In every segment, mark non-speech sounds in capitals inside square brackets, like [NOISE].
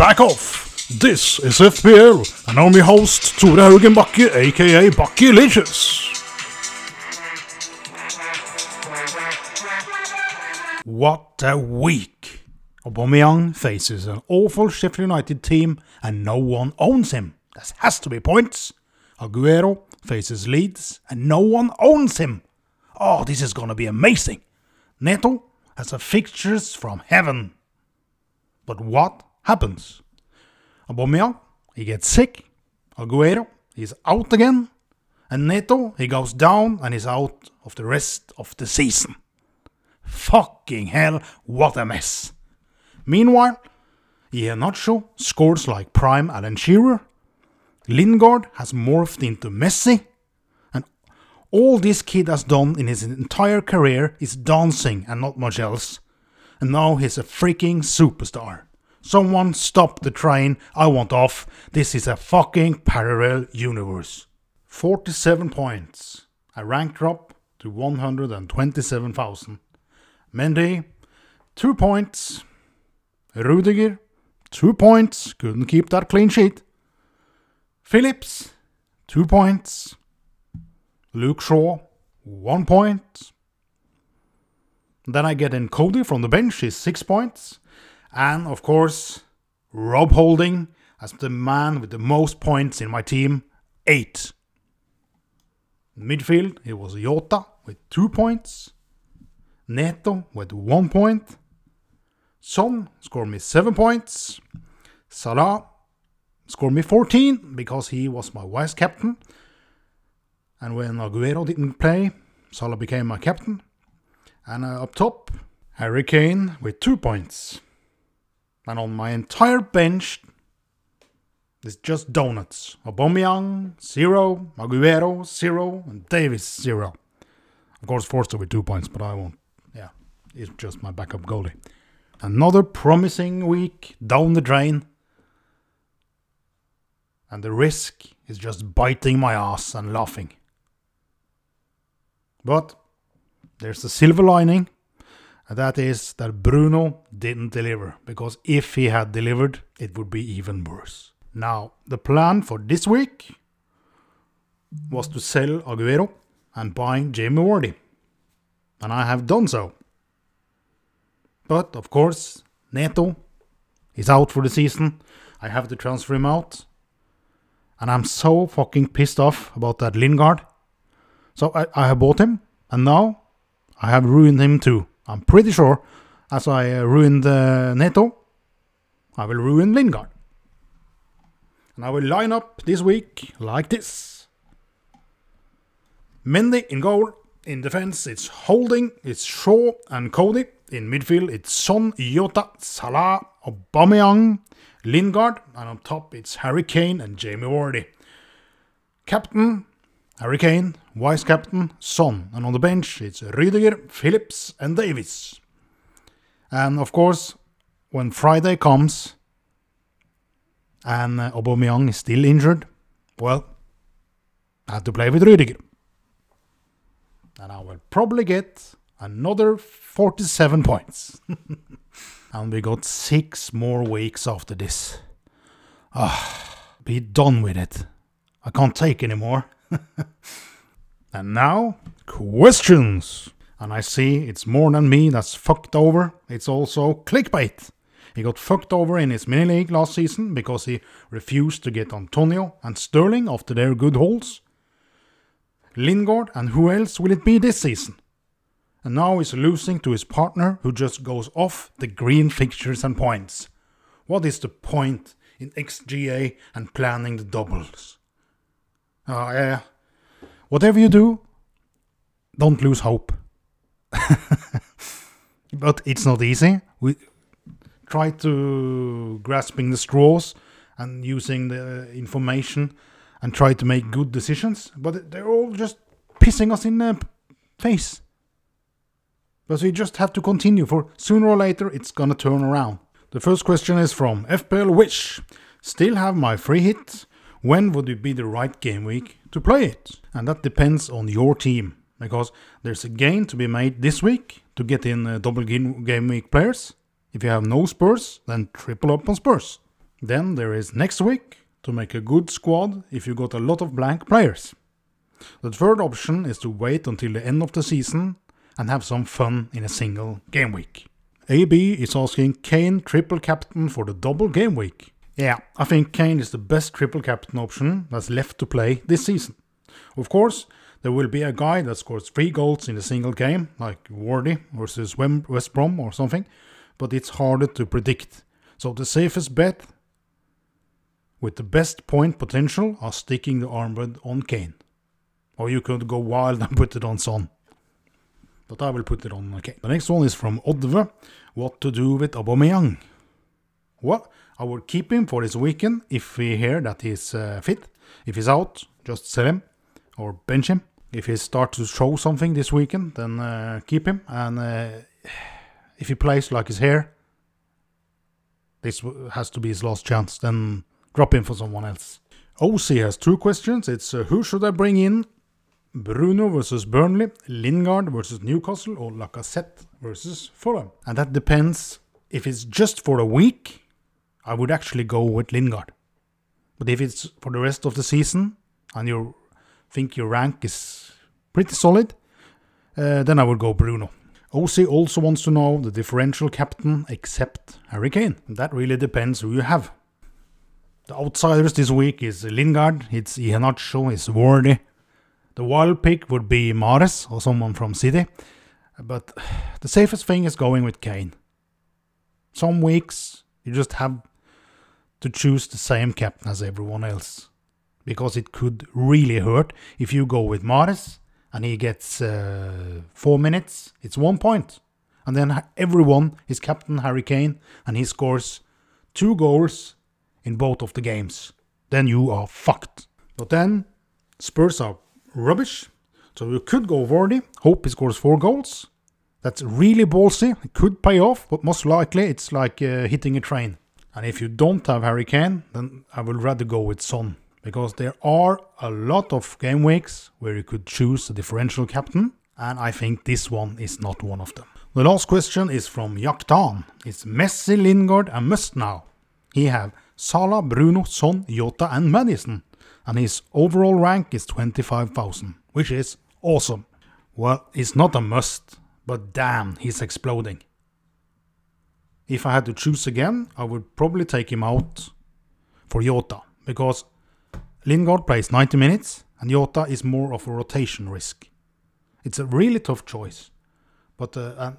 back off. This is FPL, and I'm your host, Tore Haugen Bakke, aka Bakke Legions. What a week! Aubameyang faces an awful Sheffield United team, and no one owns him. That has to be points. Aguero faces Leeds, and no one owns him. Oh, this is gonna be amazing. Neto has a fixtures from heaven. But what happens? Aubameyang, he gets sick. Aguero, he's out again. And Neto, he goes down and is out of the rest of the season. Fucking hell, what a mess. Meanwhile, Iheanacho scores like prime Alan Shearer. Lingard has morphed into Messi. And all this kid has done in his entire career is dancing and not much else and now he's a freaking superstar. Someone stop the train, I want off. This is a fucking parallel universe. 47 points. A rank drop to 127,000. Mendy, 2 points. Rudiger, 2 points. Couldn't keep that clean sheet. Phillips, 2 points. Luke Shaw, 1 point. Then I get in Coady from the bench, he's six points. And of course, Rob Holding as the man with the most points in my team, eight. Midfield, it was Jota with two points. Neto with one point. Son scored me seven points. Salah scored me 14 because he was my vice captain. And when Aguero didn't play, Salah became my captain. And uh, up top, Harry Kane with two points. And on my entire bench, it's just donuts. Aubameyang, zero. Aguero, zero. And Davis, zero. Of course, Forster with two points, but I won't. Yeah, he's just my backup goalie. Another promising week down the drain. And the risk is just biting my ass and laughing. But there's a silver lining, and that is that Bruno didn't deliver, because if he had delivered, it would be even worse. Now, the plan for this week was to sell Aguero and buy Jamie Vardy, and I have done so. But of course, Neto is out for the season. I have to transfer him out. And I'm so fucking pissed off about that Lingard. So I, I have bought him, and now I have ruined him too. I'm pretty sure, as I ruined uh, Neto, I will ruin Lingard. And I will line up this week like this. Mendy in goal. In defense, it's Holding, it's Shaw and Coady. In midfield, it's Son, Jota, Salah, Aubameyang, Lingard. And on top, it's Harry Kane and Jamie Vardy. Captain, Harry Kane, vice captain, Son. And on the bench, it's Rüdiger, Phillips, and Davis. And of course, when Friday comes and uh, Aubameyang is still injured, well, I have to play with Rüdiger. And I will probably get another 47 points. [LAUGHS] and we got six more weeks after this. Ah, be done with it. I can't take anymore. [LAUGHS] and now, questions. And I see it's more than me that's fucked over. It's also clickbait. He got fucked over in his mini league last season because he refused to get Antonio and Sterling after their good hauls. Lingard and who else will it be this season? And now he's losing to his partner who just goes off the green fixtures and points. What is the point in XGA and planning the doubles? Uh, yeah. Whatever you do, don't lose hope. [LAUGHS] but it's not easy. We try to grasping the straws and using the information and try to make good decisions, but they're all just pissing us in the face. But we just have to continue, for sooner or later it's gonna turn around. The first question is from FPL Wish. Still have my free hit. When would it be the right game week to play it? And that depends on your team, because there's a gain to be made this week to get in uh, double game, week players. If you have no Spurs, then triple up on Spurs. Then there is next week to make a good squad if you got a lot of blank players. The third option is to wait until the end of the season and have some fun in a single game week. AB is asking Kane triple captain for the double game week. Yeah, I think Kane is the best triple captain option that's left to play this season. Of course, there will be a guy that scores three goals in a single game, like Vardy versus West Brom or something, but it's harder to predict. So the safest bet with the best point potential are sticking the armband on Kane. Or you could go wild [LAUGHS] and put it on Son. But I will put it on Kane. The next one is from Odve. What to do with Aubameyang? Well, I will keep him for this weekend if we hear that he's uh, fit. If he's out, just sell him or bench him. If he starts to show something this weekend, then uh, keep him. And uh, if he plays like he's here, this has to be his last chance. Then drop him for someone else. OC has two questions. It's uh, who should I bring in? Bruno versus Burnley, Lingard versus Newcastle, or Lacazette versus Fulham. And that depends. If it's just for a week, I would actually go with Lingard. But if it's for the rest of the season and you think your rank is pretty solid, uh, then I would go Bruno. OC also wants to know the differential captain except Harry Kane. That really depends who you have. The outsiders this week is Lingard, it's Iheanacho, it's Vardy. The wild pick would be Mahrez or someone from City. But [SIGHS] the safest thing is going with Kane. Some weeks you just have to choose the same captain as everyone else. Because it could really hurt if you go with Mahrez and he gets uh, four minutes, it's one point. And then everyone is Captain Harry Kane and he scores two goals in both of the games, then you are fucked. But then Spurs are rubbish. So you could go Vardy, hope he scores four goals. That's really ballsy. It could pay off, but most likely it's like uh, hitting a train. And if you don't have Harry Kane, then I would rather go with Son. Because there are a lot of game weeks where you could choose a differential captain, and I think this one is not one of them. The last question is from Yaktan. It's Messi, Lingard, and must now. He have Salah, Bruno, Son, Jota, and Maddison. and his overall rank is 25,000, which is awesome. Well, it's not a must, but damn, he's exploding. If I had to choose again, I would probably take him out for Jota, because Lingard plays 90 minutes, and Jota is more of a rotation risk. It's a really tough choice, but uh,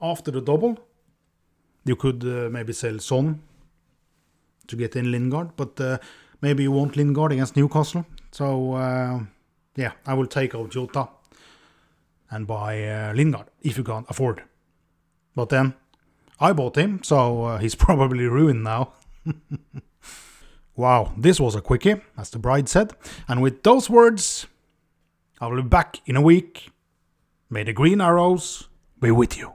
after the double, you could uh, maybe sell Son to get in Lingard, but uh, maybe you want Lingard against Newcastle. So uh, yeah, I will take out Jota and buy uh, Lingard if you can't afford. But then I bought him, so uh, he's [LAUGHS] probably ruined now. [LAUGHS] wow, this was a quickie, as the bride said. And with those words, I will be back in a week. May the green arrows be with you.